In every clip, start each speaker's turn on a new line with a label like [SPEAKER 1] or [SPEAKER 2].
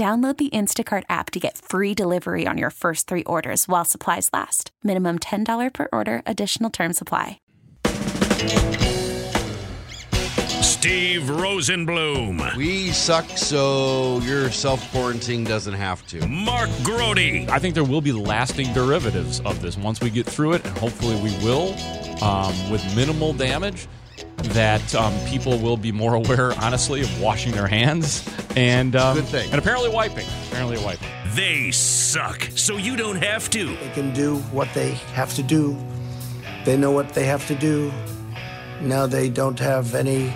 [SPEAKER 1] Download the Instacart app to get free delivery on your first three orders while supplies last. Minimum $10 per order, additional term supply.
[SPEAKER 2] Steve Rosenbloom.
[SPEAKER 3] We suck, so your self quarantine doesn't have to.
[SPEAKER 2] Mark Grote.
[SPEAKER 4] I think there will be lasting derivatives of this once we get through it, and hopefully we will, um, with minimal damage. That um, people will be more aware, honestly, of washing their hands and um,
[SPEAKER 3] Good thing.
[SPEAKER 4] and apparently wiping. Apparently wiping.
[SPEAKER 2] They suck, so you don't have to.
[SPEAKER 5] They can do what they have to do. They know what they have to do. Now they don't have any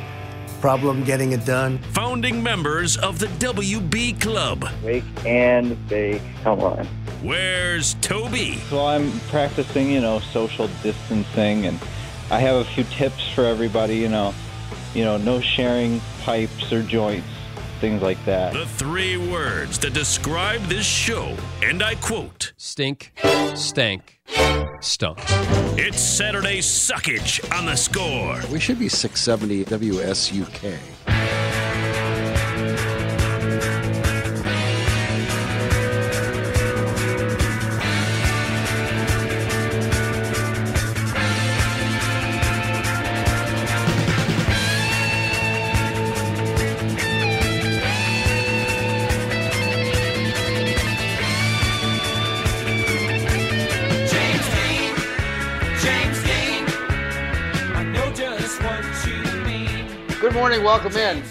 [SPEAKER 5] problem getting it done.
[SPEAKER 2] Founding members of the WB Club.
[SPEAKER 6] Wake and bake. Come on.
[SPEAKER 2] Where's Toby?
[SPEAKER 6] So I'm practicing, you know, social distancing, and I have a few tips for everybody. You know, you know, no sharing pipes or joints, things like that.
[SPEAKER 2] The three words that describe this show, and I quote
[SPEAKER 7] Stink, stank, stunk.
[SPEAKER 2] It's Saturday Suckage on the score.
[SPEAKER 3] We should be 670 WSUK. Welcome in.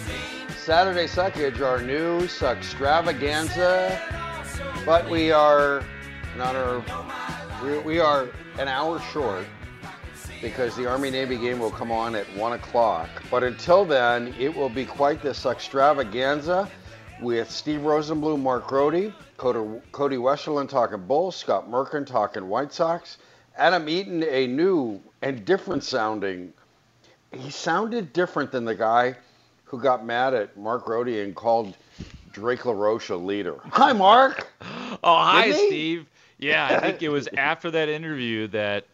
[SPEAKER 3] Saturday Suckage, our new extravaganza. But we are not our, we, are an hour short because the Army Navy game will come on at 1 o'clock. But until then, it will be quite this extravaganza with Steve Rosenbloom, Mark Grote, Cody, Cody talking Bulls, Scott Merkin talking White Sox, Adam Eaton, a new and different sounding. He sounded different than the guy who got mad at Mark Grote and called Drake LaRoche a leader. Hi, Mark.
[SPEAKER 4] Oh, hi,
[SPEAKER 3] Didn't he?
[SPEAKER 4] Steve. Yeah, I think it was after that interview that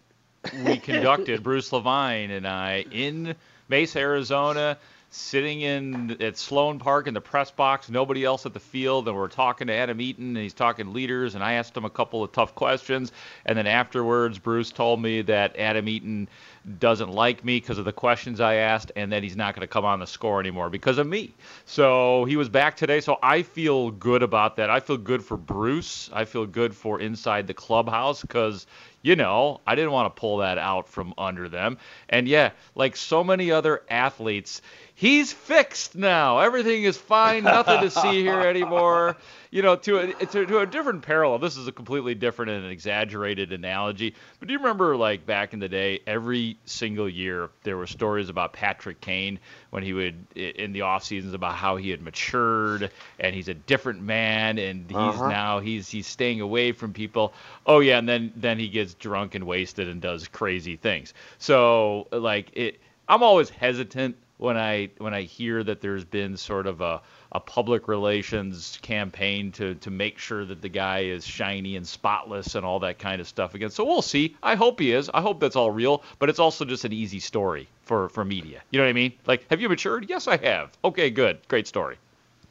[SPEAKER 4] we conducted, Bruce Levine and I, in Mesa, Arizona, sitting in at Sloan Park in the press box, nobody else at the field, and we're talking to Adam Eaton, and he's talking leaders, and I asked him a couple of tough questions, and then afterwards, Bruce told me that Adam Eaton doesn't like me because of the questions I asked, and that he's not going to come on the score anymore because of me. So he was back today, so I feel good about that. I feel good for Bruce. I feel good for inside the clubhouse because you know, I didn't want to pull that out from under them. And yeah, like so many other athletes, he's fixed now. Everything is fine. Nothing to see here anymore. You know, to a, to, to a different parallel. This is a completely different and exaggerated analogy. But do you remember, like back in the day, every single year there were stories about Patrick Kane when he would in the off seasons about how he had matured and he's a different man and he's
[SPEAKER 3] Uh-huh.
[SPEAKER 4] now he's he's staying away from people. Oh yeah, and then then he gets drunk and wasted and does crazy things. So like it, I'm always hesitant when I when I hear that there's been sort of a a public relations campaign to to make sure that the guy is shiny and spotless and all that kind of stuff again. So we'll see. I hope he is. I hope that's all real, but it's also just an easy story for for media. You know what I mean? Like, have you matured? Yes, I have. Okay, good. Great story.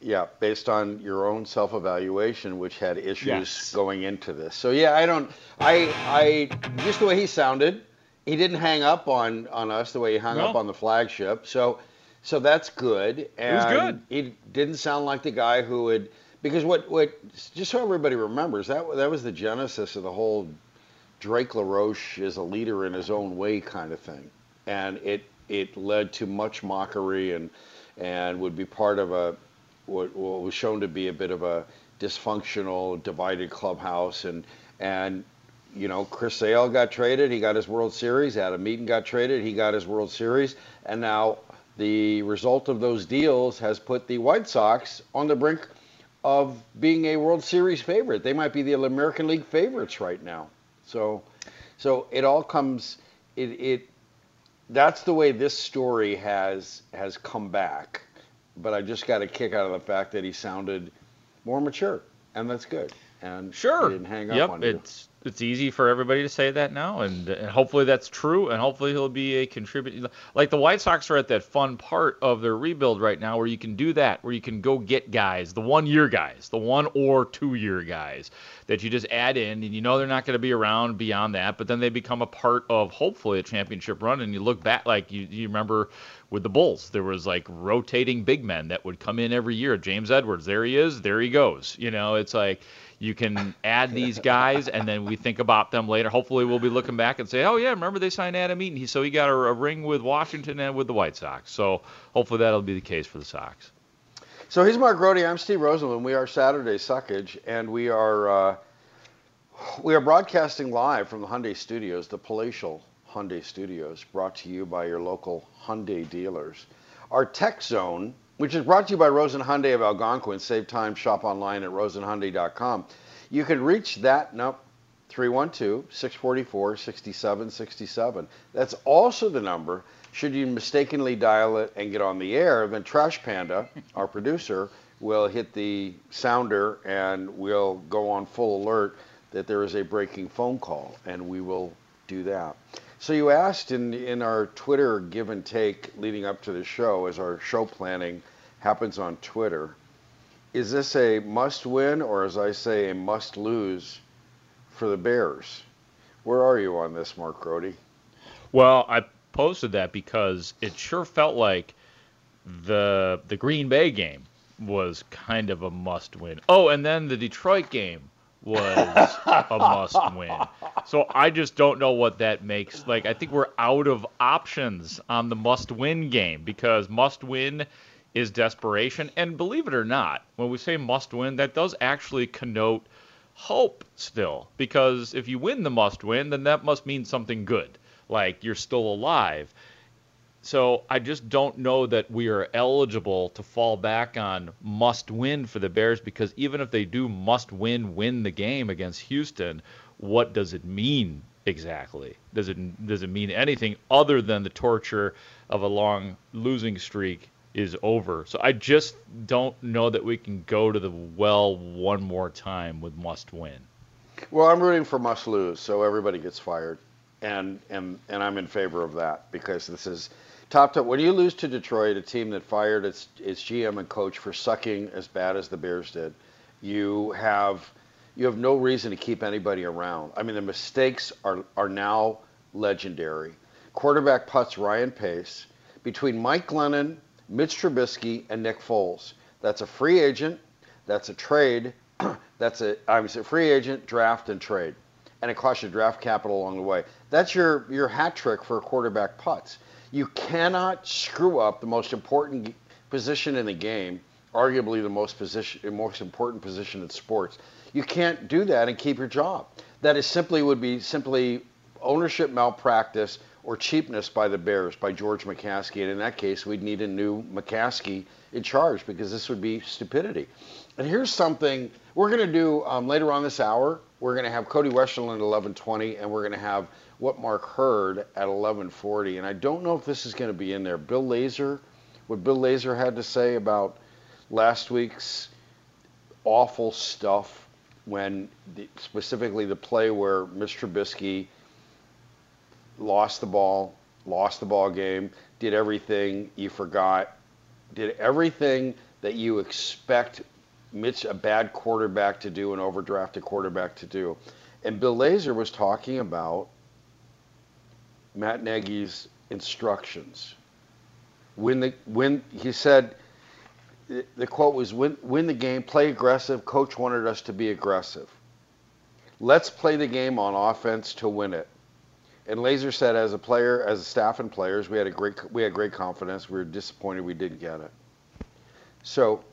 [SPEAKER 3] Yeah, based on your own self-evaluation, which had issues
[SPEAKER 4] Yes.
[SPEAKER 3] going into this. So yeah, I don't, I, I, just the way he sounded, he didn't hang up on on us the way he hung
[SPEAKER 4] No.
[SPEAKER 3] up on the flagship. So, so that's good. And
[SPEAKER 4] was good.
[SPEAKER 3] He didn't sound like the guy who would Because what what just so everybody remembers that that was the genesis of the whole Drake LaRoche is a leader in his own way kind of thing, and it it led to much mockery and and would be part of a what, what was shown to be a bit of a dysfunctional, divided clubhouse, and and you know Chris Sale got traded, he got his World Series. Adam Eaton got traded, he got his World Series, and now the result of those deals has put the White Sox on the brink of being a World Series favorite. They might be the American League favorites right now. So, so it all comes. It, it that's the way this story has has come back. But I just got a kick out of the fact that he sounded more mature, and that's good. And
[SPEAKER 4] Sure.
[SPEAKER 3] he didn't hang up
[SPEAKER 4] yep,
[SPEAKER 3] on you.
[SPEAKER 4] it's it's easy for everybody to say that now, and, and hopefully that's true, and hopefully he'll be a contributor. Like the White Sox are at that fun part of their rebuild right now, where you can do that, where you can go get guys, the one-year guys, the one or two-year guys that you just add in, and you know they're not going to be around beyond that, but then they become a part of hopefully a championship run, and you look back like you you remember with the Bulls, there was like rotating big men that would come in every year. James Edwards, there he is, there he goes. You know, it's like you can add these guys, and then we think about them later. Hopefully, we'll be looking back and say, "Oh yeah, remember they signed Adam Eaton? He, so he got a, a ring with Washington and with the White Sox." So hopefully that'll be the case for the Sox.
[SPEAKER 3] So he's Mark Grote. I'm Steve Rosenbloom. We are Saturday Suckage, and we are uh, we are broadcasting live from the Hyundai Studios, the palatial Hyundai Studios, brought to you by your local Hyundai dealers. Our tech zone, which is brought to you by Rosen Hyundai of Algonquin. Save time, shop online at rosenhyundai.com. You can reach that no 312-644-6767. That's also the number should you mistakenly dial it and get on the air, then Trash Panda, our producer, will hit the sounder and we'll go on full alert that there is a breaking phone call, and we will do that. So you asked in in our Twitter give and take leading up to the show, as our show planning happens on Twitter, is this a must win or, as I say, a must lose for the Bears? Where are you on this, Mark Grote?
[SPEAKER 4] Well, I posted that because it sure felt like the the Green Bay game was kind of a must win. Oh, and then the Detroit game was a must win. So I just don't know what that makes. Like I think we're out of options on the must win game because must win is desperation and believe it or not, when we say must win, that does actually connote hope still because if you win the must win, then that must mean something good. Like you're still alive. So I just don't know that we are eligible to fall back on must win for the Bears because even if they do must win, win the game against Houston, what does it mean exactly? Does it does it mean anything other than the torture of a long losing streak is over? So I just don't know that we can go to the well one more time with must win.
[SPEAKER 3] Well, I'm rooting for must lose, so everybody gets fired, and and and I'm in favor of that because this is top to when you lose to Detroit, a team that fired its its GM and coach for sucking as bad as the Bears did, you have you have no reason to keep anybody around. I mean, the mistakes are are now legendary. Quarterback putts Ryan Pace between Mike Glennon, Mitch Trubisky, and Nick Foles. That's a free agent. That's a trade. That's a I was a free agent, draft, and trade, and it costs you draft capital along the way. That's your your hat trick for quarterback putts. You cannot screw up the most important position in the game, arguably the most position, most important position in sports. You can't do that and keep your job. That is simply would be simply ownership malpractice or cheapness by the Bears, by George McCaskey. And in that case, we'd need a new McCaskey in charge because this would be stupidity. And here's something we're going to do um, later on this hour. We're going to have Cody Westerlund at 11:20, and we're going to have what Mark heard at 11:40. And I don't know if this is going to be in there. Bill Lazor, what Bill Lazor had to say about last week's awful stuff when the, specifically the play where Mr. Trubisky lost the ball, lost the ball game, did everything you forgot, did everything that you expect Mitch, a bad quarterback to do, an overdrafted quarterback to do. And Bill Lazor was talking about Matt Nagy's instructions. When the when he said the- quote was win, win the game, play aggressive. Coach wanted us to be aggressive. Let's play the game on offense to win it. And Lazor said, as a player, as a staff and players, we had a great we had great confidence. We were disappointed we didn't get it. So,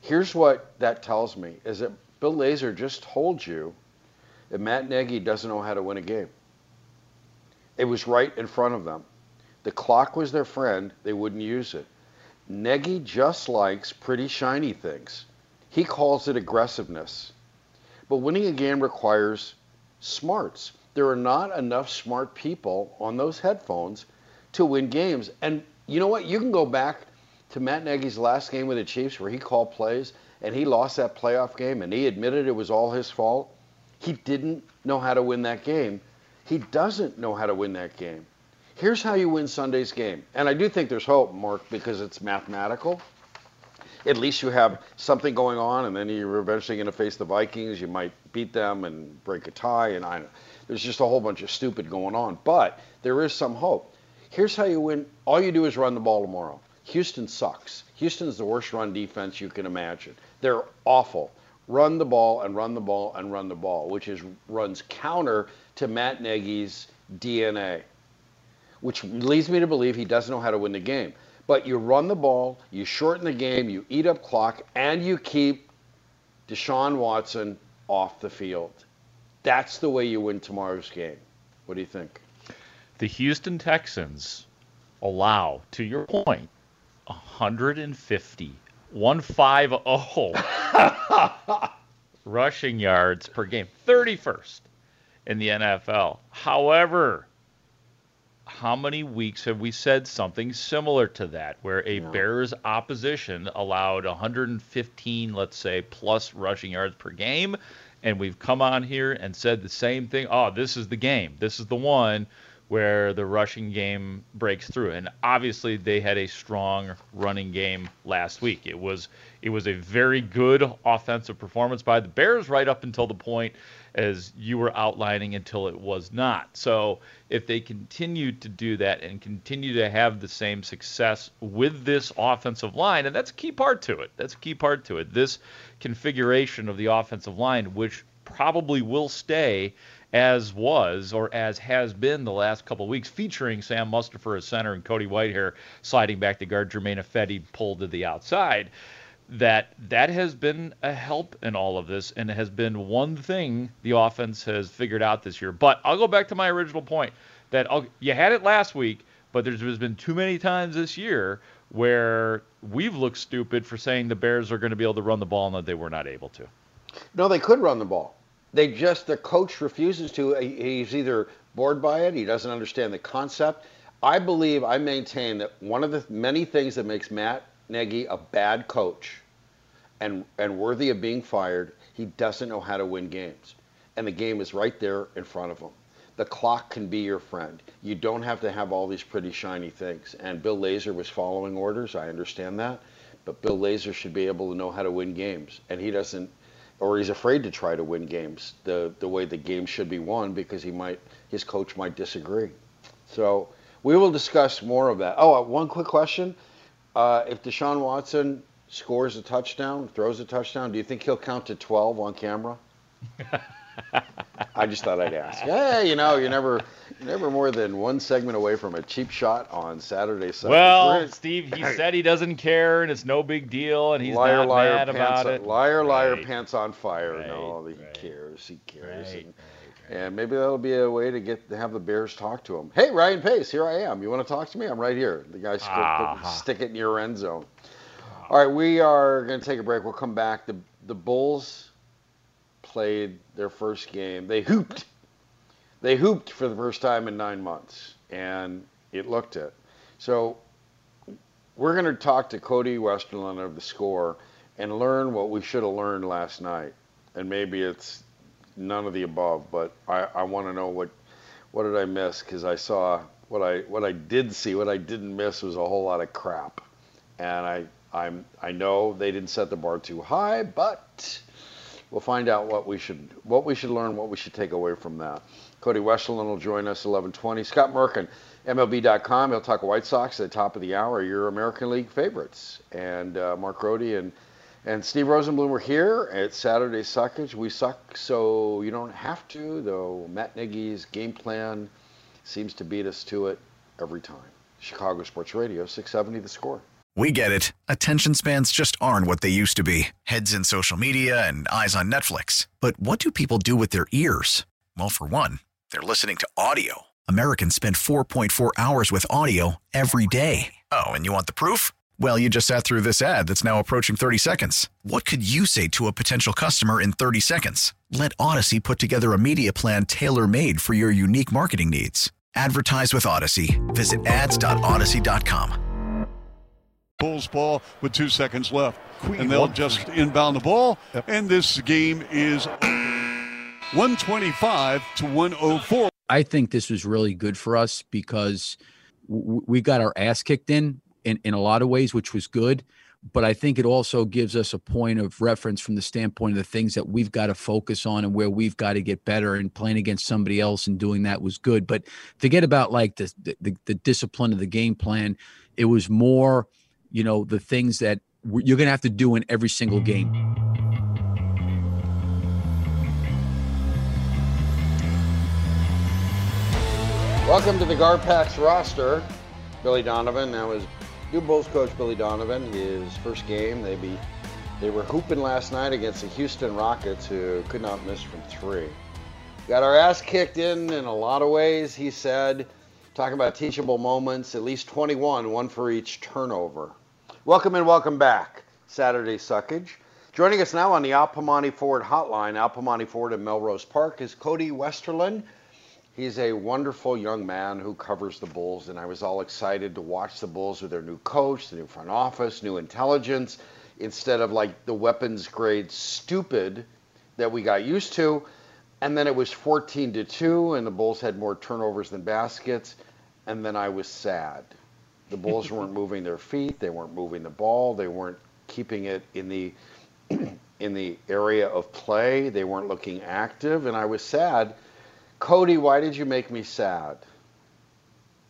[SPEAKER 3] here's what that tells me: is that Bill Lazor just told you that Matt Nagy doesn't know how to win a game. It was right in front of them. The clock was their friend. They wouldn't use it. Nagy just likes pretty shiny things. He calls it aggressiveness. But winning a game requires smarts. There are not enough smart people on those headphones to win games. And you know what? You can go back to Matt Nagy's last game with the Chiefs where he called plays and he lost that playoff game and he admitted it was all his fault. He didn't know how to win that game. He doesn't know how to win that game. Here's how you win Sunday's game. And I do think there's hope, Mark, because it's mathematical. At least you have something going on, and then you're eventually going to face the Vikings. You might beat them and break a tie, and I there's just a whole bunch of stupid going on. But there is some hope. Here's how you win. All you do is run the ball tomorrow. Houston sucks. Houston's the worst run defense you can imagine. They're awful. Run the ball and run the ball and run the ball, which is runs counter to Matt Nagy's DNA which leads me to believe he doesn't know how to win the game. But you run the ball, you shorten the game, you eat up clock, and you keep Deshaun Watson off the field. That's the way you win tomorrow's game. What do you think?
[SPEAKER 4] The Houston Texans allow, to your point, 150, 150 rushing yards per game, 31st in the NFL. However, how many weeks have we said something similar to that, where a Bears opposition allowed 115, let's say, plus rushing yards per game, and we've come on here and said the same thing. Oh, this is the game. This is the one where the rushing game breaks through. And obviously, they had a strong running game last week. It was it was a very good offensive performance by the Bears right up until the point as you were outlining until it was not. So if they continue to do that and continue to have the same success with this offensive line, and that's a key part to it. That's a key part to it. This configuration of the offensive line, which probably will stay as was or as has been the last couple weeks, featuring Sam Mustipher as center and Cody Whitehair sliding back to guard Germain Ifedi pulled to the outside that that has been a help in all of this and has been one thing the offense has figured out this year. But I'll go back to my original point that I'll, you had it last week, but there's, there's been too many times this year where we've looked stupid for saying the Bears are going to be able to run the ball and that they were not able to.
[SPEAKER 3] No, they could run the ball. They just the coach refuses to. He's either bored by it, he doesn't understand the concept. I believe I maintain that one of the many things that makes Matt Nagy a bad coach and and worthy of being fired, he doesn't know how to win games. And the game is right there in front of him. The clock can be your friend. You don't have to have all these pretty shiny things. And Bill Lazor was following orders. I understand that. But Bill Lazor should be able to know how to win games. And he doesn't or he's afraid to try to win games the the way the game should be won because he might his coach might disagree. So we will discuss more of that. Oh, uh, one quick question: uh, If Deshaun Watson scores a touchdown, throws a touchdown, do you think he'll count to 12 on camera? I just thought I'd ask. Yeah, you know, you're never never more than one segment away from a cheap shot on Saturday. Sunday.
[SPEAKER 4] Well,
[SPEAKER 3] We're-
[SPEAKER 4] Steve, he said he doesn't care and it's no big deal and he's
[SPEAKER 3] liar,
[SPEAKER 4] not
[SPEAKER 3] liar,
[SPEAKER 4] mad about
[SPEAKER 3] on,
[SPEAKER 4] it.
[SPEAKER 3] Liar, liar,
[SPEAKER 4] Right.
[SPEAKER 3] pants on fire.
[SPEAKER 4] Right,
[SPEAKER 3] no, he
[SPEAKER 4] right.
[SPEAKER 3] cares. He cares.
[SPEAKER 4] Right,
[SPEAKER 3] and, and maybe that'll be a way to get to have the Bears talk to him. Hey, Ryan Pace, here I am. You want to talk to me? I'm right here. The guy
[SPEAKER 4] Ah.
[SPEAKER 3] stick it in your end zone. All right, we are going to take a break. We'll come back. The the Bulls played their first game. They hooped. They hooped for the first time in nine months, and it looked it. So we're going to talk to Cody Westerlund of the Score and learn what we should have learned last night. And maybe it's none of the above, but I, I want to know what what did I miss because I saw what I what I did see. What I didn't miss was a whole lot of crap, and I I'm I know they didn't set the bar too high, but we'll find out what we should what we should learn, what we should take away from that. Cody Westerlund will join us 11:20. Scott Merkin, MLB.com. He'll talk White Sox at the top of the hour. Your American League favorites, and uh, Mark Grote and and Steve Rosenbloom were here at Saturday Suckage. We suck, so you don't have to. Though Matt Nagy's game plan seems to beat us to it every time. Chicago Sports Radio 670 The Score.
[SPEAKER 8] We get it. Attention spans just aren't what they used to be heads in social media and eyes on Netflix. But what do people do with their ears? Well, for one, they're listening to audio. Americans spend 4.4 hours with audio every day. Oh, and you want the proof? Well, you just sat through this ad that's now approaching 30 seconds. What could you say to a potential customer in 30 seconds? Let Odyssey put together a media plan tailor made for your unique marketing needs. Advertise with Odyssey. Visit ads.odyssey.com.
[SPEAKER 9] Bulls ball with two seconds left. and they'll just inbound the ball. And this game is 125 to 104.
[SPEAKER 10] I think this was really good for us because we got our ass kicked in, in in a lot of ways, which was good. But I think it also gives us a point of reference from the standpoint of the things that we've got to focus on and where we've got to get better. And playing against somebody else and doing that was good. But forget about like the the, the discipline of the game plan. It was more, you know, the things that you're going to have to do in every single game.
[SPEAKER 3] Welcome to the Garpax roster. Billy Donovan. That was new Bulls coach Billy Donovan. His first game. They be they were hooping last night against the Houston Rockets, who could not miss from three. Got our ass kicked in in a lot of ways. He said, talking about teachable moments, at least 21, one for each turnover. Welcome and welcome back, Saturday Suckage. Joining us now on the Al Piemonte Ford hotline, Al Piemonte Ford in Melrose Park, is Cody Westerlund. He's a wonderful young man who covers the Bulls, and I was all excited to watch the Bulls with their new coach, the new front office, new intelligence, instead of like the weapons grade stupid that we got used to. And then it was 14 to 2, and the Bulls had more turnovers than baskets. And then I was sad. The Bulls weren't moving their feet, they weren't moving the ball, they weren't keeping it in the in the area of play, they weren't looking active, and I was sad. Cody, why did you make me sad?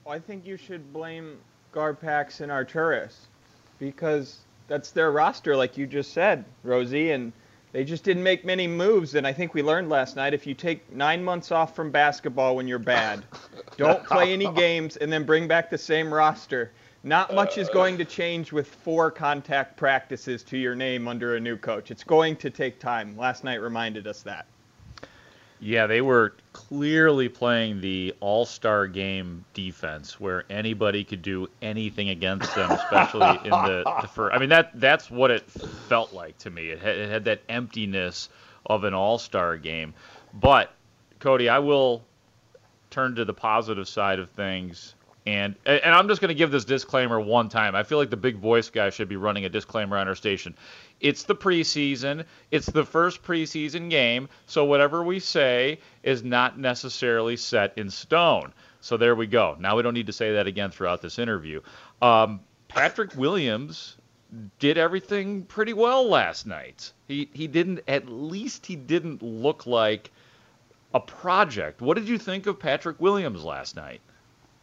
[SPEAKER 11] I think you should blame Garpax and Arturas because that's their roster, like you just said, Rosie, and they just didn't make many moves. And I think we learned last night if you take nine months off from basketball when you're bad, don't play any games, and then bring back the same roster. Not much is uh. going to change with four contact practices to your name under a new coach. It's going to take time. Last night reminded us that.
[SPEAKER 4] Yeah, they were clearly playing the All Star game defense, where anybody could do anything against them, especially in the, the first. I mean, that that's what it felt like to me. It had, it had that emptiness of an All Star game. But Cody, I will turn to the positive side of things. And and I'm just going to give this disclaimer one time. I feel like the big voice guy should be running a disclaimer on our station. It's the preseason. It's the first preseason game. So whatever we say is not necessarily set in stone. So there we go. Now we don't need to say that again throughout this interview. Um, Patrick Williams did everything pretty well last night. He he didn't at least he didn't look like a project. What did you think of Patrick Williams last night?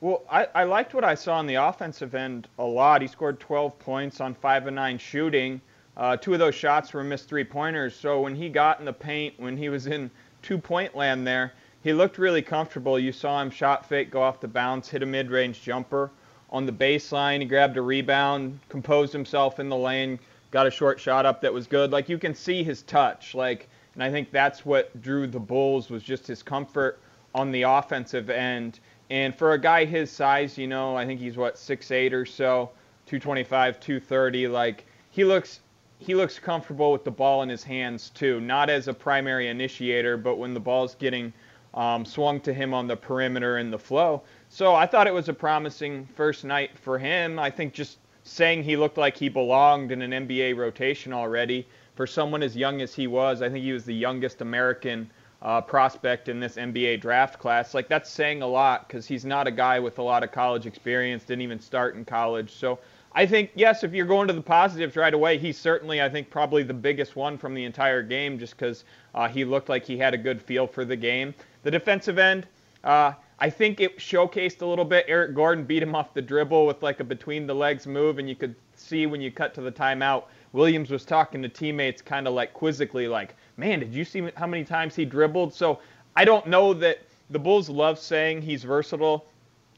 [SPEAKER 11] Well, I, I liked what I saw on the offensive end a lot. He scored 12 points on 5 of 9 shooting. Uh, two of those shots were missed three pointers. So when he got in the paint, when he was in two point land there, he looked really comfortable. You saw him shot fake, go off the bounce, hit a mid range jumper on the baseline. He grabbed a rebound, composed himself in the lane, got a short shot up that was good. Like you can see his touch. Like, and I think that's what drew the Bulls was just his comfort on the offensive end. And for a guy his size, you know, I think he's what six eight or so, 225, 230. Like he looks he looks comfortable with the ball in his hands too, not as a primary initiator, but when the ball's getting um, swung to him on the perimeter and the flow. So I thought it was a promising first night for him. I think just saying he looked like he belonged in an NBA rotation already for someone as young as he was. I think he was the youngest American uh, prospect in this NBA draft class. Like that's saying a lot because he's not a guy with a lot of college experience. Didn't even start in college. So I think yes, if you're going to the positives right away, he's certainly I think probably the biggest one from the entire game, just because uh, he looked like he had a good feel for the game. The defensive end, uh, I think it showcased a little bit. Eric Gordon beat him off the dribble with like a between the legs move, and you could see when you cut to the timeout, Williams was talking to teammates kind of like quizzically, like, "Man, did you see how many times he dribbled?" So I don't know that the Bulls love saying he's versatile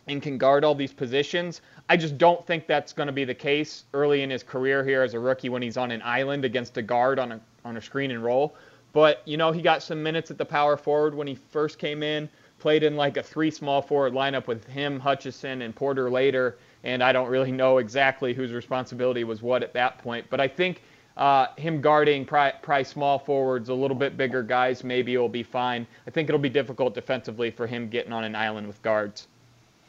[SPEAKER 11] and can guard all these positions. I just don't think that's going to be the case early in his career here as a rookie when he's on an island against a guard on a on a screen and roll. But you know, he got some minutes at the power forward when he first came in. Played in like a three small forward lineup with him, Hutchison, and Porter later. And I don't really know exactly whose responsibility was what at that point. But I think uh, him guarding probably, small forwards, a little bit bigger guys, maybe it'll be fine. I think it'll be difficult defensively for him getting on an island with guards.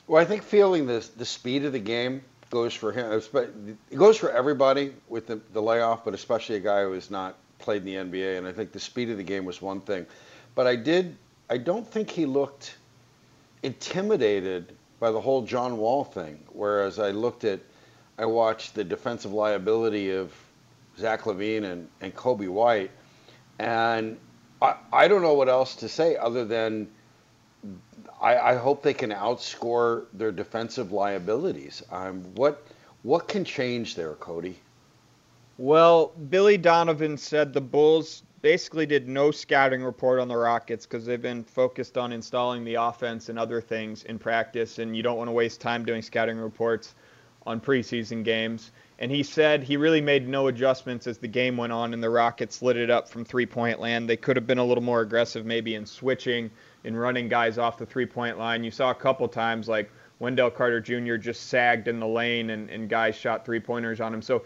[SPEAKER 3] Well, I think feeling the the speed of the game goes for him. It goes for everybody with the, the layoff, but especially a guy who has not played in the NBA. And I think the speed of the game was one thing. But I did, I don't think he looked intimidated by the whole John Wall thing. Whereas I looked at, I watched the defensive liability of Zach LaVine and, and Coby White, and I, I don't know what else to say other than I, I hope they can outscore their defensive liabilities. Um, what what can change there, Cody?
[SPEAKER 11] Well, Billy Donovan said the Bulls basically did no scouting report on the Rockets because they've been focused on installing the offense and other things in practice, and you don't want to waste time doing scouting reports on preseason games. And he said he really made no adjustments as the game went on and the Rockets lit it up from three point land. They could have been a little more aggressive maybe in switching and running guys off the three point line. You saw a couple times like Wendell Carter Jr. just sagged in the lane and, and guys shot three pointers on him. So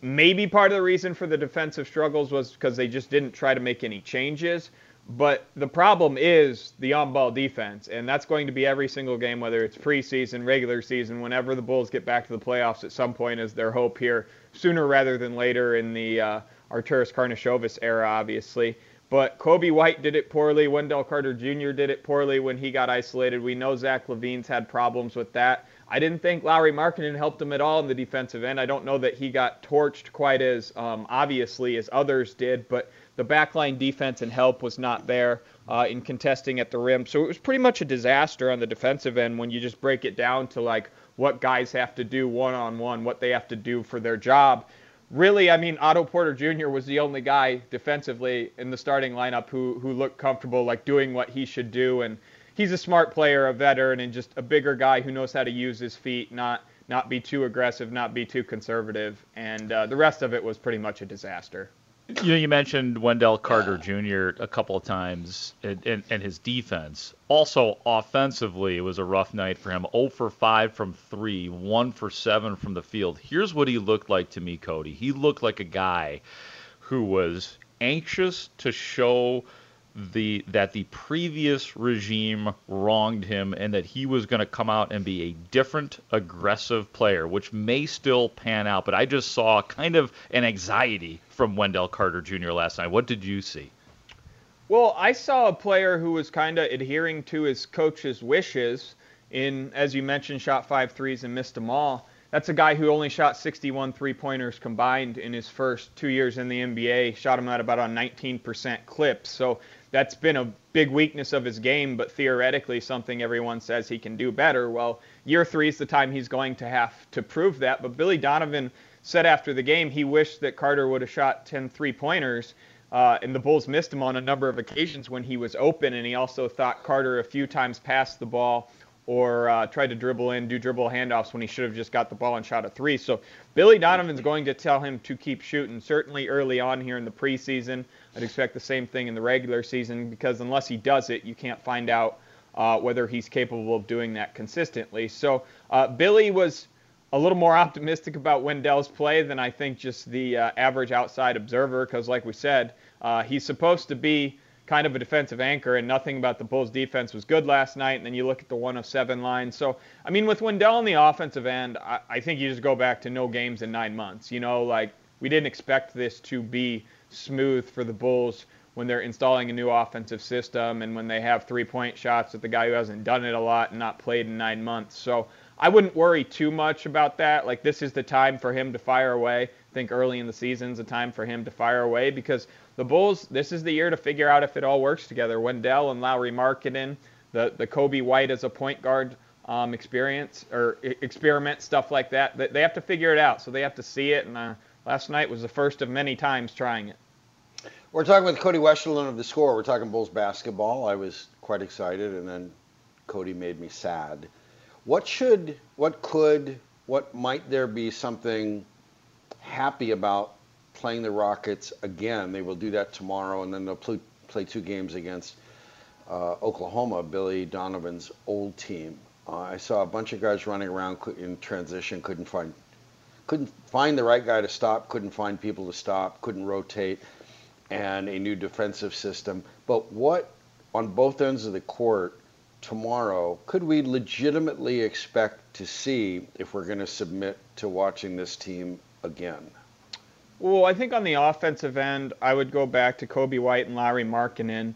[SPEAKER 11] maybe part of the reason for the defensive struggles was because they just didn't try to make any changes. But the problem is the on ball defense, and that's going to be every single game, whether it's preseason, regular season, whenever the Bulls get back to the playoffs at some point, is their hope here, sooner rather than later in the uh, Karnisovas era, obviously. But Coby White did it poorly. Wendell Carter Jr. did it poorly when he got isolated. We know Zach LaVine's had problems with that. I didn't think Lauri Markkanen helped him at all in the defensive end. I don't know that he got torched quite as um, obviously as others did, but the backline defense and help was not there uh, in contesting at the rim. So it was pretty much a disaster on the defensive end when you just break it down to like what guys have to do one on one, what they have to do for their job. Really, I mean, Otto Porter Jr. was the only guy defensively in the starting lineup who who looked comfortable, like doing what he should do. And he's a smart player, a veteran, and just a bigger guy who knows how to use his feet, not not be too aggressive, not be too conservative. And uh, the rest of it was pretty much a disaster.
[SPEAKER 4] You know, you mentioned Wendell Carter Jr. a couple of times and, and, his defense. Also, offensively, it was a rough night for him. 0 for 5 from 3, 1 for 7 from the field. Here's what he looked like to me, Cody. He looked like a guy who was anxious to show – the that the previous regime wronged him and that he was going to come out and be a different aggressive player which may still pan out but i just saw kind of an anxiety from wendell carter jr last night what did you see
[SPEAKER 11] well i saw a player who was kind of adhering to his coach's wishes in as you mentioned shot five threes and missed them all that's a guy who only shot 61 three pointers combined in his first two years in the NBA. Shot him at about a 19% clip. So that's been a big weakness of his game, but theoretically something everyone says he can do better. Well, year three is the time he's going to have to prove that. But Billy Donovan said after the game he wished that Carter would have shot 10 three pointers. Uh, and the Bulls missed him on a number of occasions when he was open, and he also thought Carter a few times passed the ball or uh, tried to dribble in, do dribble handoffs when he should have just got the ball and shot a three. So Billy Donovan's going to tell him to keep shooting, certainly early on here in the preseason. I'd expect the same thing in the regular season because unless he does it, you can't find out uh, whether he's capable of doing that consistently. So uh, Billy was a little more optimistic about Wendell's play than I think just the uh, average outside observer because, like we said, uh, he's supposed to be kind of a defensive anchor, and nothing about the Bulls' defense was good last night. And then you look at the one of seven line. So, I mean, with Wendell on the offensive end, I, I think you just go back to no games in nine months. You know, like we didn't expect this to be smooth for the Bulls when they're installing a new offensive system and when they have three point shots with the guy who hasn't done it a lot and not played in nine months. So I wouldn't worry too much about that. Like this is the time for him to fire away. I think early in the season's the time for him to fire away because the Bulls. This is the year to figure out if it all works together. Wendell and Lauri Markkanen, the the Coby White as a point guard um, experience or experiment stuff like that. They have to figure it out. So they have to see it. And uh, last night was the first of many times trying it.
[SPEAKER 3] We're talking with Cody Westerlund of the score. We're talking Bulls basketball. I was quite excited, and then Cody made me sad. What should, what could, what might there be something happy about playing the Rockets again? They will do that tomorrow, and then they'll play, play two games against uh, Oklahoma, Billy Donovan's old team. Uh, I saw a bunch of guys running around in transition, couldn't find couldn't find the right guy to stop, couldn't find people to stop, couldn't rotate, and a new defensive system. But what on both ends of the court tomorrow could we legitimately expect to see if we're going to submit to watching this team again?
[SPEAKER 11] Well, I think on the offensive end, I would go back to Coby White and Lauri Markkanen.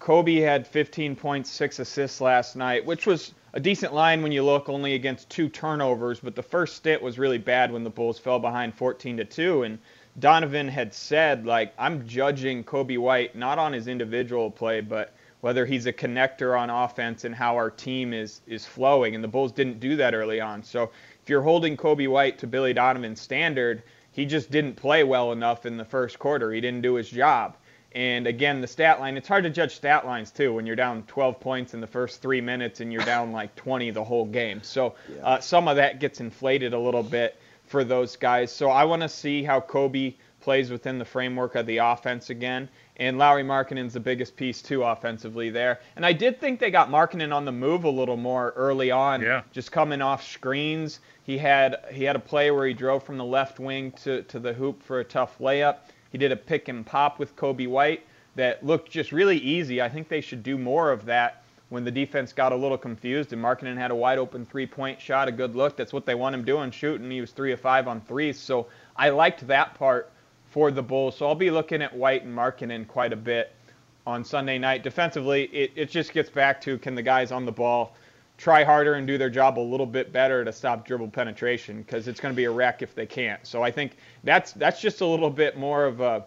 [SPEAKER 11] Coby had 15.6 assists last night, which was a decent line when you look only against two turnovers, but the first stint was really bad when the Bulls fell behind 14 to 2 and Donovan had said like I'm judging Coby White not on his individual play, but whether he's a connector on offense and how our team is is flowing and the Bulls didn't do that early on. So if you're holding Coby White to Billy Donovan's standard, he just didn't play well enough in the first quarter. He didn't do his job. And again, the stat line, it's hard to judge stat lines too when you're down 12 points in the first three minutes and you're down like 20 the whole game. So uh, some of that gets inflated a little bit for those guys. So I want to see how Coby plays within the framework of the offense again. And Lauri Markkanen's the biggest piece too offensively there. And I did think they got Markkanen on the move a little more early on,
[SPEAKER 4] Yeah.
[SPEAKER 11] just coming off screens. He had he had a play where he drove from the left wing to, to the hoop for a tough layup. He did a pick and pop with Coby White that looked just really easy. I think they should do more of that when the defense got a little confused and Markkanen had a wide open three point shot, a good look. That's what they want him doing, shooting. He was three of five on threes. So I liked that part for the Bulls. So I'll be looking at White and Markkanen quite a bit on Sunday night. Defensively, it, it just gets back to can the guys on the ball try harder and do their job a little bit better to stop dribble penetration because it's going to be a wreck if they can't. So I think that's that's just a little bit more of a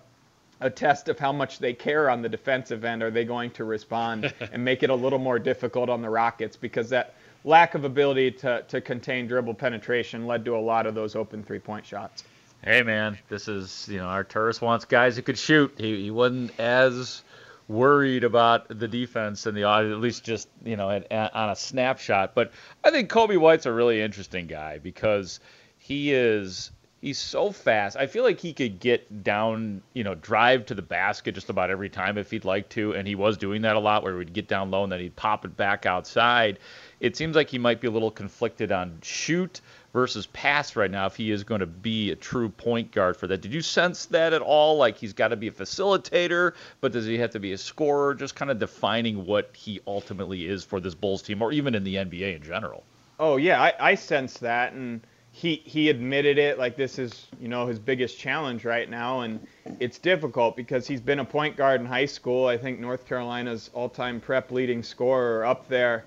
[SPEAKER 11] a test of how much they care on the defensive end. Are they going to respond and make it a little more difficult on the Rockets because that lack of ability to, to contain dribble penetration led to a lot of those open three point shots.
[SPEAKER 4] Hey man, this is you know Arturas wants guys who could shoot. He, he wasn't as worried about the defense and the at least just you know at, at, on a snapshot. But I think Coby White's a really interesting guy because he is he's so fast. I feel like he could get down, you know, drive to the basket just about every time if he'd like to, and he was doing that a lot where he'd get down low and then he'd pop it back outside. It seems like he might be a little conflicted on shoot versus pass right now if he is going to be a true point guard for that. Did you sense that at all? Like he's got to be a facilitator, but does he have to be a scorer? Just kind of defining what he ultimately is for this Bulls team or even in the NBA in general.
[SPEAKER 11] Oh yeah, I, I sense that, and he he admitted it. Like this is you know his biggest challenge right now, and it's difficult because he's been a point guard in high school. I think North Carolina's all-time prep leading scorer up there,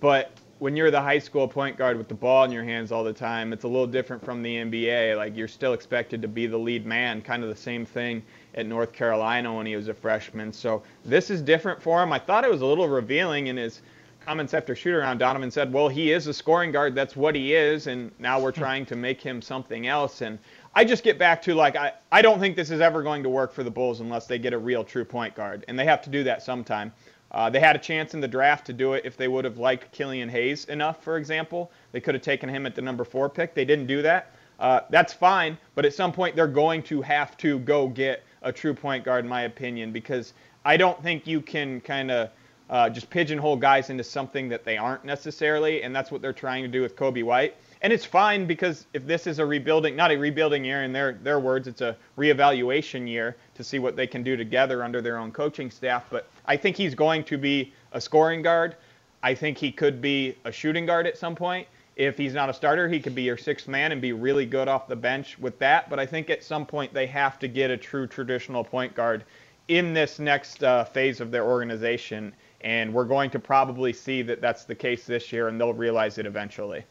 [SPEAKER 11] but when you're the high school point guard with the ball in your hands all the time, it's a little different from the NBA. Like you're still expected to be the lead man, kind of the same thing at North Carolina when he was a freshman. So this is different for him. I thought it was a little revealing in his comments after shoot around. Donovan said, "Well, he is a scoring guard. That's what he is, and now we're trying to make him something else." And I just get back to like I, I don't think this is ever going to work for the Bulls unless they get a real true point guard, and they have to do that sometime. Uh, they had a chance in the draft to do it if they would have liked Killian Hayes enough, for example. They could have taken him at the number four pick. They didn't do that. Uh, that's fine, but at some point they're going to have to go get a true point guard, in my opinion, because I don't think you can kind of uh, just pigeonhole guys into something that they aren't necessarily, and that's what they're trying to do with Coby White. And it's fine because if this is a rebuilding, not a rebuilding year in their their words, it's a reevaluation year to see what they can do together under their own coaching staff. But I think he's going to be a scoring guard. I think he could be a shooting guard at some point. If he's not a starter, he could be your sixth man and be really good off the bench with that. But I think at some point they have to get a true traditional point guard in this next uh, phase of their organization. And we're going to probably see that that's the case this year, and they'll realize it eventually.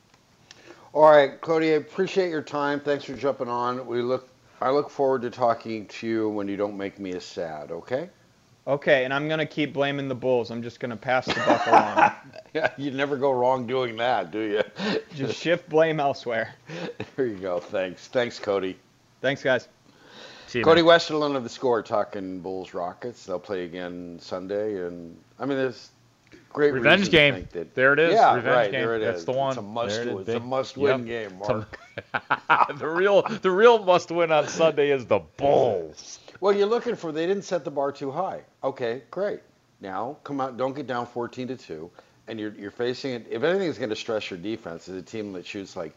[SPEAKER 3] All right, Cody, I appreciate your time. Thanks for jumping on. We look I look forward to talking to you when you don't make me as sad, okay?
[SPEAKER 11] Okay, and I'm gonna keep blaming the Bulls. I'm just gonna pass the buck along.
[SPEAKER 3] yeah, you never go wrong doing that, do you?
[SPEAKER 11] Just shift blame elsewhere.
[SPEAKER 3] There you go. Thanks. Thanks, Cody.
[SPEAKER 11] Thanks, guys.
[SPEAKER 4] See you,
[SPEAKER 3] Cody
[SPEAKER 4] man.
[SPEAKER 3] Westerlund of the Score talking Bulls Rockets. They'll play again Sunday, and I mean, there's great
[SPEAKER 4] Revenge game. There it is.
[SPEAKER 3] Yeah,
[SPEAKER 4] Revenge
[SPEAKER 3] right.
[SPEAKER 4] game.
[SPEAKER 3] There it
[SPEAKER 4] That's
[SPEAKER 3] is.
[SPEAKER 4] the one.
[SPEAKER 3] It's a must.
[SPEAKER 4] It.
[SPEAKER 3] It's a must-win
[SPEAKER 4] Yep.
[SPEAKER 3] game,
[SPEAKER 4] a-
[SPEAKER 3] Mark.
[SPEAKER 4] the real the real must win on Sunday is the Bulls.
[SPEAKER 3] Well, you're looking for. They didn't set the bar too high. Okay, great. Now come out. Don't get down 14 to two, and you're you're facing it. If anything is going to stress your defense, is a team that shoots like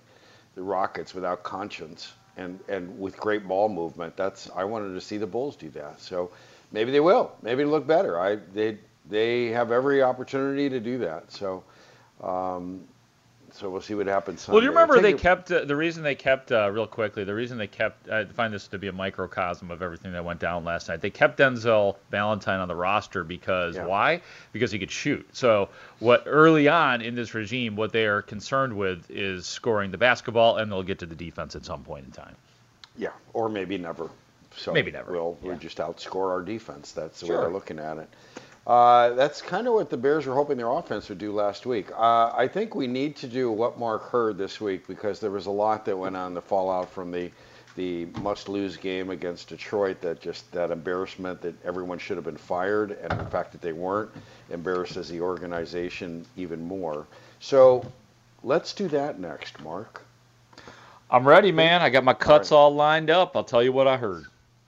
[SPEAKER 3] the Rockets without conscience and and with great ball movement. That's I wanted to see the Bulls do that. So maybe they will. Maybe it'll look better. I they they have every opportunity to do that. So. Um, so we'll see what happens.
[SPEAKER 4] Well, do you remember they kept uh, the reason they kept uh, real quickly the reason they kept I find this to be a microcosm of everything that went down last night. They kept Denzel Valentine on the roster because
[SPEAKER 3] Yeah.
[SPEAKER 4] why? Because he could shoot. So what early on in this regime, what they are concerned with is scoring the basketball, and they'll get to the defense at some point in time.
[SPEAKER 3] Yeah, or maybe never. So
[SPEAKER 4] Maybe never,
[SPEAKER 3] We'll we just outscore our defense. That's the way
[SPEAKER 4] Sure.
[SPEAKER 3] we're looking at it. Uh, that's kind of what the Bears were hoping their offense would do last week. Uh, I think we need to do what Mark heard this week because there was a lot that went on the fallout from the the must-lose game against Detroit. That just that embarrassment that everyone should have been fired, and the fact that they weren't embarrasses the organization even more. So let's do that next, Mark.
[SPEAKER 4] I'm ready, man. I got my cuts all lined up. I'll tell you what I heard.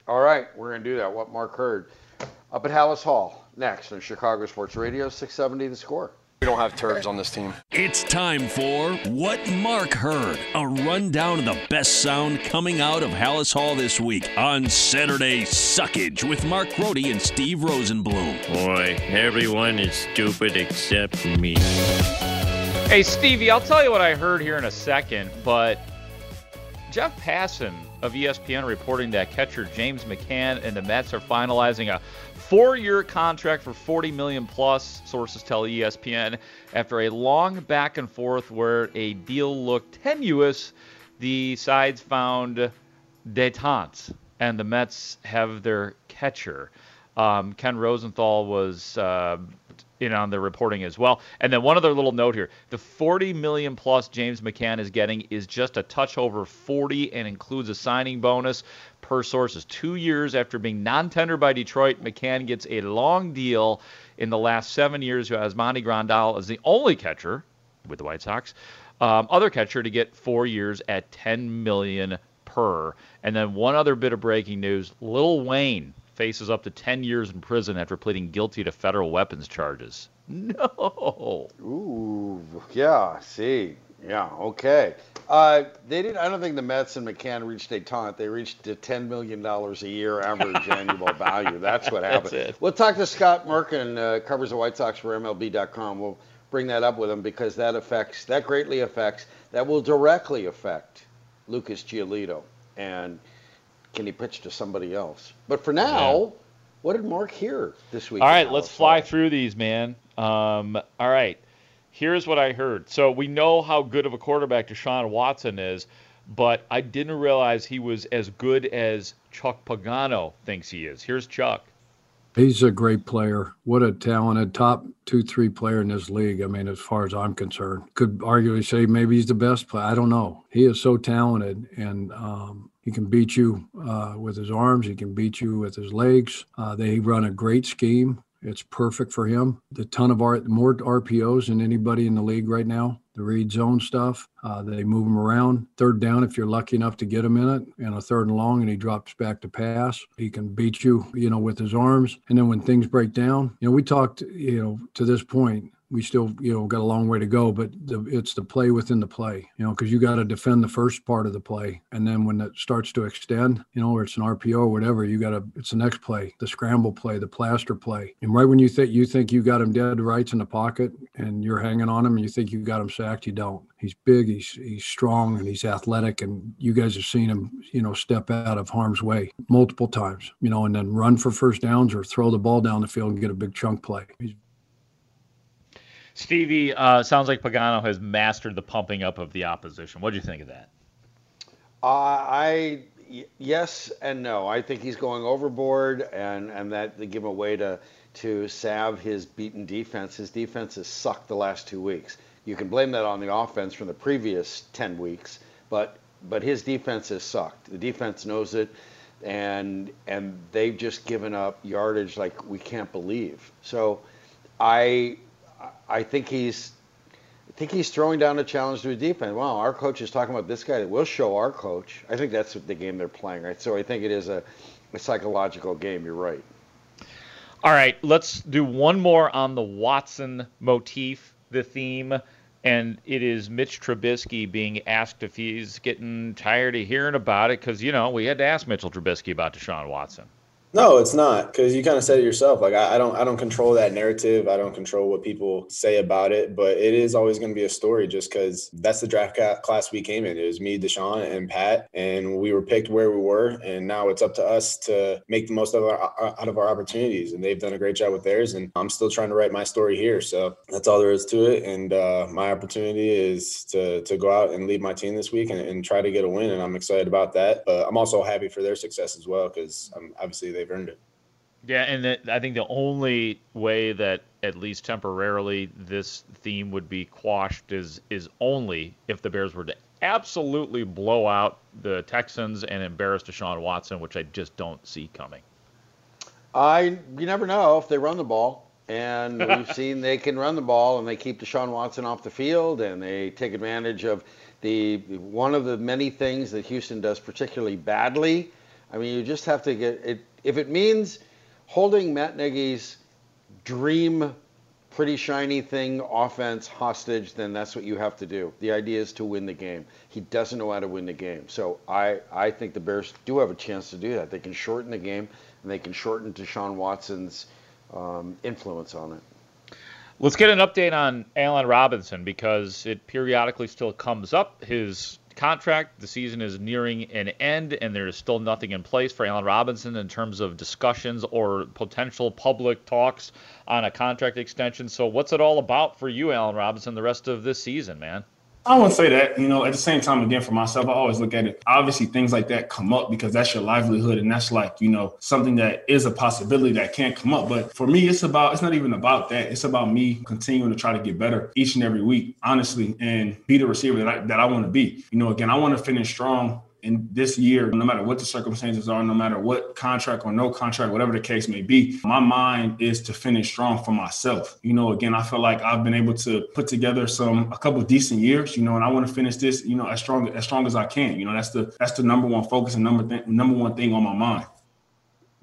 [SPEAKER 3] All right, we're going to do that. What Mark heard. Up at Halas Hall, next on Chicago Sports Radio, 670 the score.
[SPEAKER 12] We don't have turds on this team.
[SPEAKER 2] It's time for What Mark Heard, a rundown of the best sound coming out of Halas Hall this week on Saturday Suckage with Mark Grote and Steve Rosenbloom.
[SPEAKER 13] Boy, everyone is stupid except me.
[SPEAKER 4] Hey, Stevie, I'll tell you what I heard here in a second, but Jeff Passan of ESPN reporting that catcher James McCann and the Mets are finalizing a four-year contract for 40 million plus. Sources tell ESPN after a long back and forth where a deal looked tenuous, the sides found detente, and the Mets have their catcher. Um, Ken Rosenthal was uh, in on the reporting as well. And then one other little note here: the 40 million plus James McCann is getting is just a touch over 40 and includes a signing bonus. Per sources, two years after being non-tendered by Detroit, McCann gets a long deal. In the last seven years, who has Monty Grandal as the only catcher with the White Sox, um, other catcher to get four years at 10 million per. And then one other bit of breaking news: Lil Wayne faces up to 10 years in prison after pleading guilty to federal weapons charges. No.
[SPEAKER 3] Ooh, yeah. See, yeah, okay. Uh, they didn't. I don't think the Mets and McCann reached detente. They reached the ten million dollars a year average annual value. That's what happened.
[SPEAKER 4] That's it.
[SPEAKER 3] We'll talk to Scott Merkin, uh, covers the White Sox for MLB.com. We'll bring that up with him because that affects that greatly affects that will directly affect Lucas Giolito and can he pitch to somebody else? But for now, what did Mark hear this week?
[SPEAKER 4] All right, let's
[SPEAKER 3] Dallas?
[SPEAKER 4] fly through these, man. Um, all right. Here's what I heard. So we know how good of a quarterback Deshaun Watson is, but I didn't realize he was as good as Chuck Pagano thinks he is. Here's Chuck.
[SPEAKER 14] He's a great player. What a talented top two, three player in this league. I mean, as far as I'm concerned, could arguably say maybe he's the best player. I don't know. He is so talented, and um, he can beat you uh, with his arms. He can beat you with his legs. Uh, they run a great scheme. It's perfect for him. The ton of art, more RPOs than anybody in the league right now. The read zone stuff. Uh, they move him around. Third down, if you're lucky enough to get him in it, and a third and long, and he drops back to pass. He can beat you, you know, with his arms. And then when things break down, you know, we talked, you know, to this point, we still, you know, got a long way to go, but the, it's the play within the play, you know, because you got to defend the first part of the play, and then when it starts to extend, you know, or it's an RPO or whatever, you got to, it's the next play, the scramble play, the plaster play, and right when you think you think you got him dead rights in the pocket, and you're hanging on him, and you think you got him sacked, you don't. He's big, he's he's strong, and he's athletic, and you guys have seen him, you know, step out of harm's way multiple times, you know, and then run for first downs or throw the ball down the field and get a big chunk play. He's
[SPEAKER 4] Stevie, uh, sounds like Pagano has mastered the pumping up of the opposition. What do you think of that?
[SPEAKER 3] Uh, I y- yes and no. I think he's going overboard, and and that they give him a way to to salve his beaten defense. His defense has sucked the last two weeks. You can blame that on the offense from the previous ten weeks, but but his defense has sucked. The defense knows it, and and they've just given up yardage like we can't believe. So, I I think he's I think he's throwing down a challenge to a defense. Wow, our coach is talking about this guy. that will show our coach. I think that's the game they're playing, right? So I think it is a, a psychological game. You're right.
[SPEAKER 4] All right, let's do one more on the Watson motif, the theme, and it is Mitch Trubisky being asked if he's getting tired of hearing about it because you know we had to ask Mitchell Trubisky about Deshaun Watson.
[SPEAKER 15] No, it's not because you kind of said it yourself. Like I, I don't, I don't control that narrative. I don't control what people say about it. But it is always going to be a story, just because that's the draft class we came in. It was me, Deshaun, and Pat, and we were picked where we were. And now it's up to us to make the most of our out of our opportunities. And they've done a great job with theirs. And I'm still trying to write my story here. So that's all there is to it. And uh, my opportunity is to to go out and lead my team this week and, and try to get a win. And I'm excited about that. But I'm also happy for their success as well because um, obviously they've earned it.
[SPEAKER 4] Yeah, and that, I think the only way that at least temporarily this theme would be quashed is is only if the Bears were to absolutely blow out the Texans and embarrass Deshaun Watson, which I just don't see coming.
[SPEAKER 3] I you never know if they run the ball, and we've seen they can run the ball and they keep Deshaun Watson off the field and they take advantage of the one of the many things that Houston does particularly badly. I mean, you just have to get it if it means holding Matt Nagy's dream pretty shiny thing offense hostage, then that's what you have to do. The idea is to win the game. He doesn't know how to win the game. So I, I think the Bears do have a chance to do that. They can shorten the game and they can shorten Deshaun Watson's um, influence on it.
[SPEAKER 4] Let's get an update on Allen Robinson because it periodically still comes up. His contract, the season is nearing an end, and there is still nothing in place for Allen Robinson in terms of discussions or potential public talks on a contract extension. So, what's it all about for you, Allen Robinson, the rest of this season, man?
[SPEAKER 16] I wouldn't say that. You know, at the same time, again, for myself, I always look at it. Obviously, things like that come up because that's your livelihood, and that's like you know something that is a possibility that can't come up. But for me, it's about it's not even about that. It's about me continuing to try to get better each and every week, honestly, and be the receiver that I that I want to be. You know, again, I want to finish strong in this year, no matter what the circumstances are, no matter what contract or no contract, whatever the case may be, my mind is to finish strong for myself. You know, again, I feel like I've been able to put together some a couple decent years, you know, and I want to finish this, you know, as strong as strong as I can. You know, that's the that's the number one focus and number th- number one thing on my mind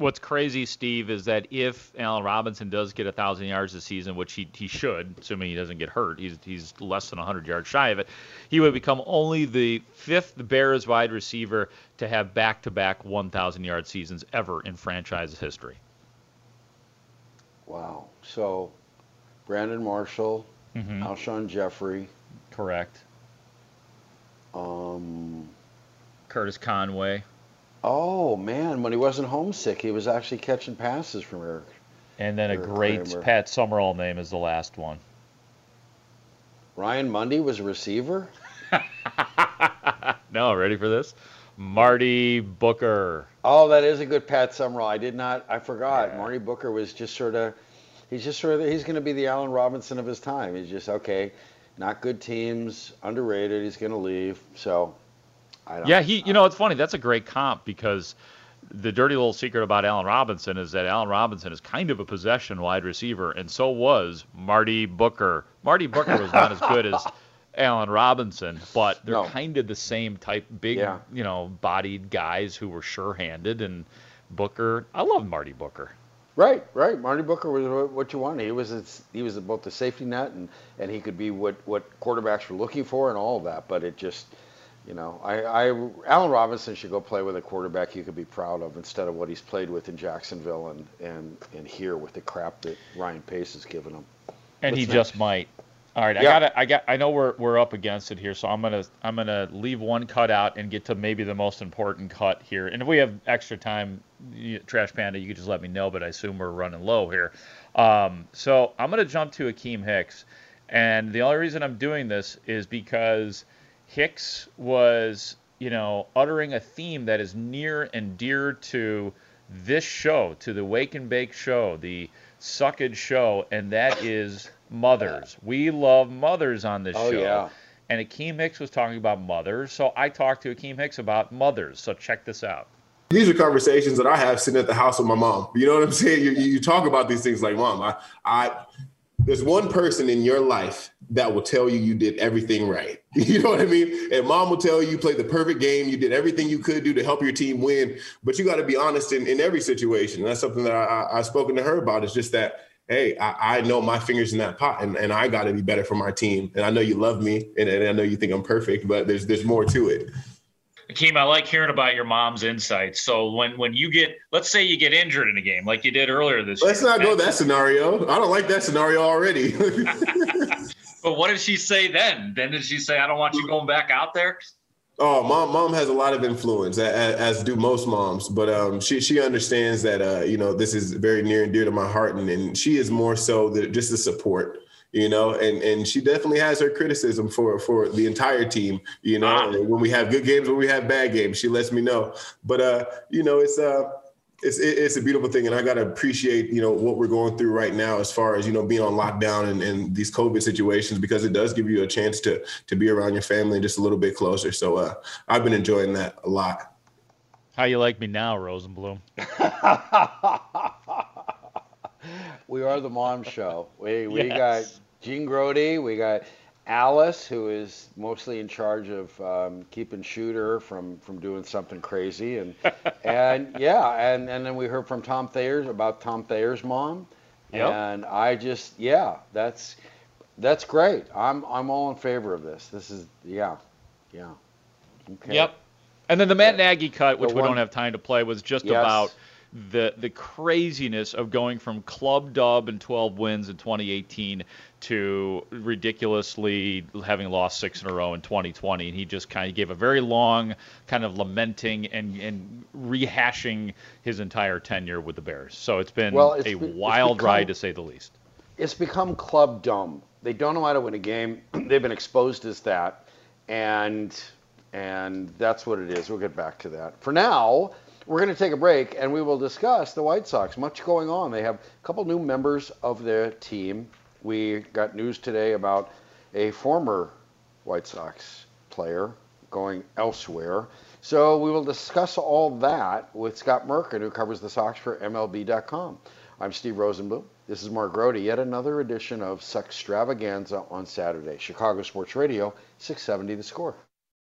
[SPEAKER 4] what's crazy, Steve, is that if Allen Robinson does get a thousand yards this season, which he he should, assuming he doesn't get hurt, he's he's less than 100 yards shy of it. He would become only the fifth Bears wide receiver to have back-to-back 1,000 yard seasons ever in franchise history.
[SPEAKER 3] Wow. So, Brandon Marshall,
[SPEAKER 4] Mhm.
[SPEAKER 3] Alshon Jeffery,
[SPEAKER 4] Correct.
[SPEAKER 3] um,
[SPEAKER 4] Curtis Conway.
[SPEAKER 3] Oh man, when he wasn't homesick, he was actually catching passes from Eric.
[SPEAKER 4] And then a
[SPEAKER 3] Eric
[SPEAKER 4] great
[SPEAKER 3] Kramer.
[SPEAKER 4] Pat Summerall name is the last one.
[SPEAKER 3] Ryan Mundy was a receiver.
[SPEAKER 4] No, ready for this? Marty Booker.
[SPEAKER 3] Oh, that is a good Pat Summerall. I did not. I forgot. Marty Booker was just sort of. He's just sort of. He's going to be the Allen Robinson of his time. He's just okay. Not good teams, underrated. He's going to leave. So, I don't.
[SPEAKER 4] Yeah, he. You know, it's funny. That's a great comp because the dirty little secret about Allen Robinson is that Allen Robinson is kind of a possession wide receiver, and so was Marty Booker. Marty Booker was not as good as Allen Robinson, but they're
[SPEAKER 3] No.
[SPEAKER 4] kind of the same type, big,
[SPEAKER 3] Yeah.
[SPEAKER 4] you know, bodied guys who were sure-handed. And Booker, I love Marty Booker.
[SPEAKER 3] Right, right. Marty Booker was what- you wanted. He was he was both the safety net and and he could be what what quarterbacks were looking for and all of that. But it just, you know, I, I Allen Robinson should go play with a quarterback he could be proud of instead of what he's played with in Jacksonville and and and here with the crap that Ryan Pace has given him.
[SPEAKER 4] and he
[SPEAKER 3] What's
[SPEAKER 4] just might. All right, I got I got I know we're we're up against it here, so I'm gonna I'm gonna leave one cut out and get to maybe the most important cut here. And if we have extra time, you- Trash Panda, you could just let me know. But I assume we're running low here. Um, so I'm gonna jump to Akiem Hicks, And the only reason I'm doing this is because Hicks was, you know, uttering a theme that is near and dear to this show, to the Wake and Bake show, the Suckage show, and that is mothers. We love mothers on this
[SPEAKER 3] Oh,
[SPEAKER 4] show.
[SPEAKER 3] yeah.
[SPEAKER 4] And Akiem Hicks was talking about mothers, so I talked to Akiem Hicks about mothers. So check this out.
[SPEAKER 17] These are conversations that I have sitting at the house with my mom. You know what I'm saying? You, you talk about these things like, mom, I, I, there's one person in your life that will tell you you did everything right. You know what I mean? And mom will tell you you played the perfect game. You did everything you could do to help your team win. But you got to be honest in, in every situation. That's something that I, I, I've spoken to her about. It's just that, hey, I, I know my fingers in that pot and, and I got to be better for my team. And I know you love me and, and I know you think I'm perfect, but there's there's more to it.
[SPEAKER 18] Akiem, I like hearing about your mom's insights. So when when you get, let's say you get injured in a game like you did earlier this year Let's
[SPEAKER 17] not go that scenario. I don't like that scenario already.
[SPEAKER 18] But what did she say then? Then did she say, "I don't want you going back out there"?
[SPEAKER 17] Oh, mom, mom has a lot of influence, as, as do most moms. But um, she she understands that uh, you know this is very near and dear to my heart, and, and she is more so the, just the support, you know. And and she definitely has her criticism for for the entire team, you know. And When we have good games, when we have bad games, she lets me know. But uh, you know, it's uh. It's, it's a beautiful thing, and I gotta appreciate you know what we're going through right now as far as you know being on lockdown and, and these COVID situations because it does give you a chance to to be around your family just a little bit closer. So uh, I've been enjoying that a lot.
[SPEAKER 4] How you like me now, Rosenbloom?
[SPEAKER 3] we are the mom show. We we
[SPEAKER 4] Yes.
[SPEAKER 3] got Gene Grote, we got Alice, who is mostly in charge of um, keeping Shooter from from doing something crazy, and and yeah, and and then we heard from Tom Thayer's about Tom Thayer's mom,
[SPEAKER 4] Yep.
[SPEAKER 3] and I just yeah, that's that's great. I'm I'm all in favor of this. This is yeah, yeah. Okay.
[SPEAKER 4] Yep. And then the Matt Nagy cut, which
[SPEAKER 3] The
[SPEAKER 4] we
[SPEAKER 3] one-
[SPEAKER 4] don't have time to play, was just
[SPEAKER 3] Yes.
[SPEAKER 4] about the the craziness of going from club dub and 12 wins in 2018 to ridiculously having lost six in a row in 2020. And he just kind of gave a very long kind of lamenting and, and rehashing his entire tenure with the Bears. So it's been
[SPEAKER 3] Well, it's
[SPEAKER 4] a wild
[SPEAKER 3] become-
[SPEAKER 4] ride to say the least.
[SPEAKER 3] it's become club dumb. They don't know how to win a game. They've been exposed as that, and and that's what it is. We'll get back to that. For now, we're going to take a break, and we will discuss the White Sox. Much going on. They have a couple new members of their team. We got news today about a former White Sox player going elsewhere. So we will discuss all that with Scott Merkin, who covers the Sox for MLB.com. I'm Steve Rosenbloom. This is Mark Grote. Yet another edition of Sextravaganza on Saturday. Chicago Sports Radio, 670 The Score.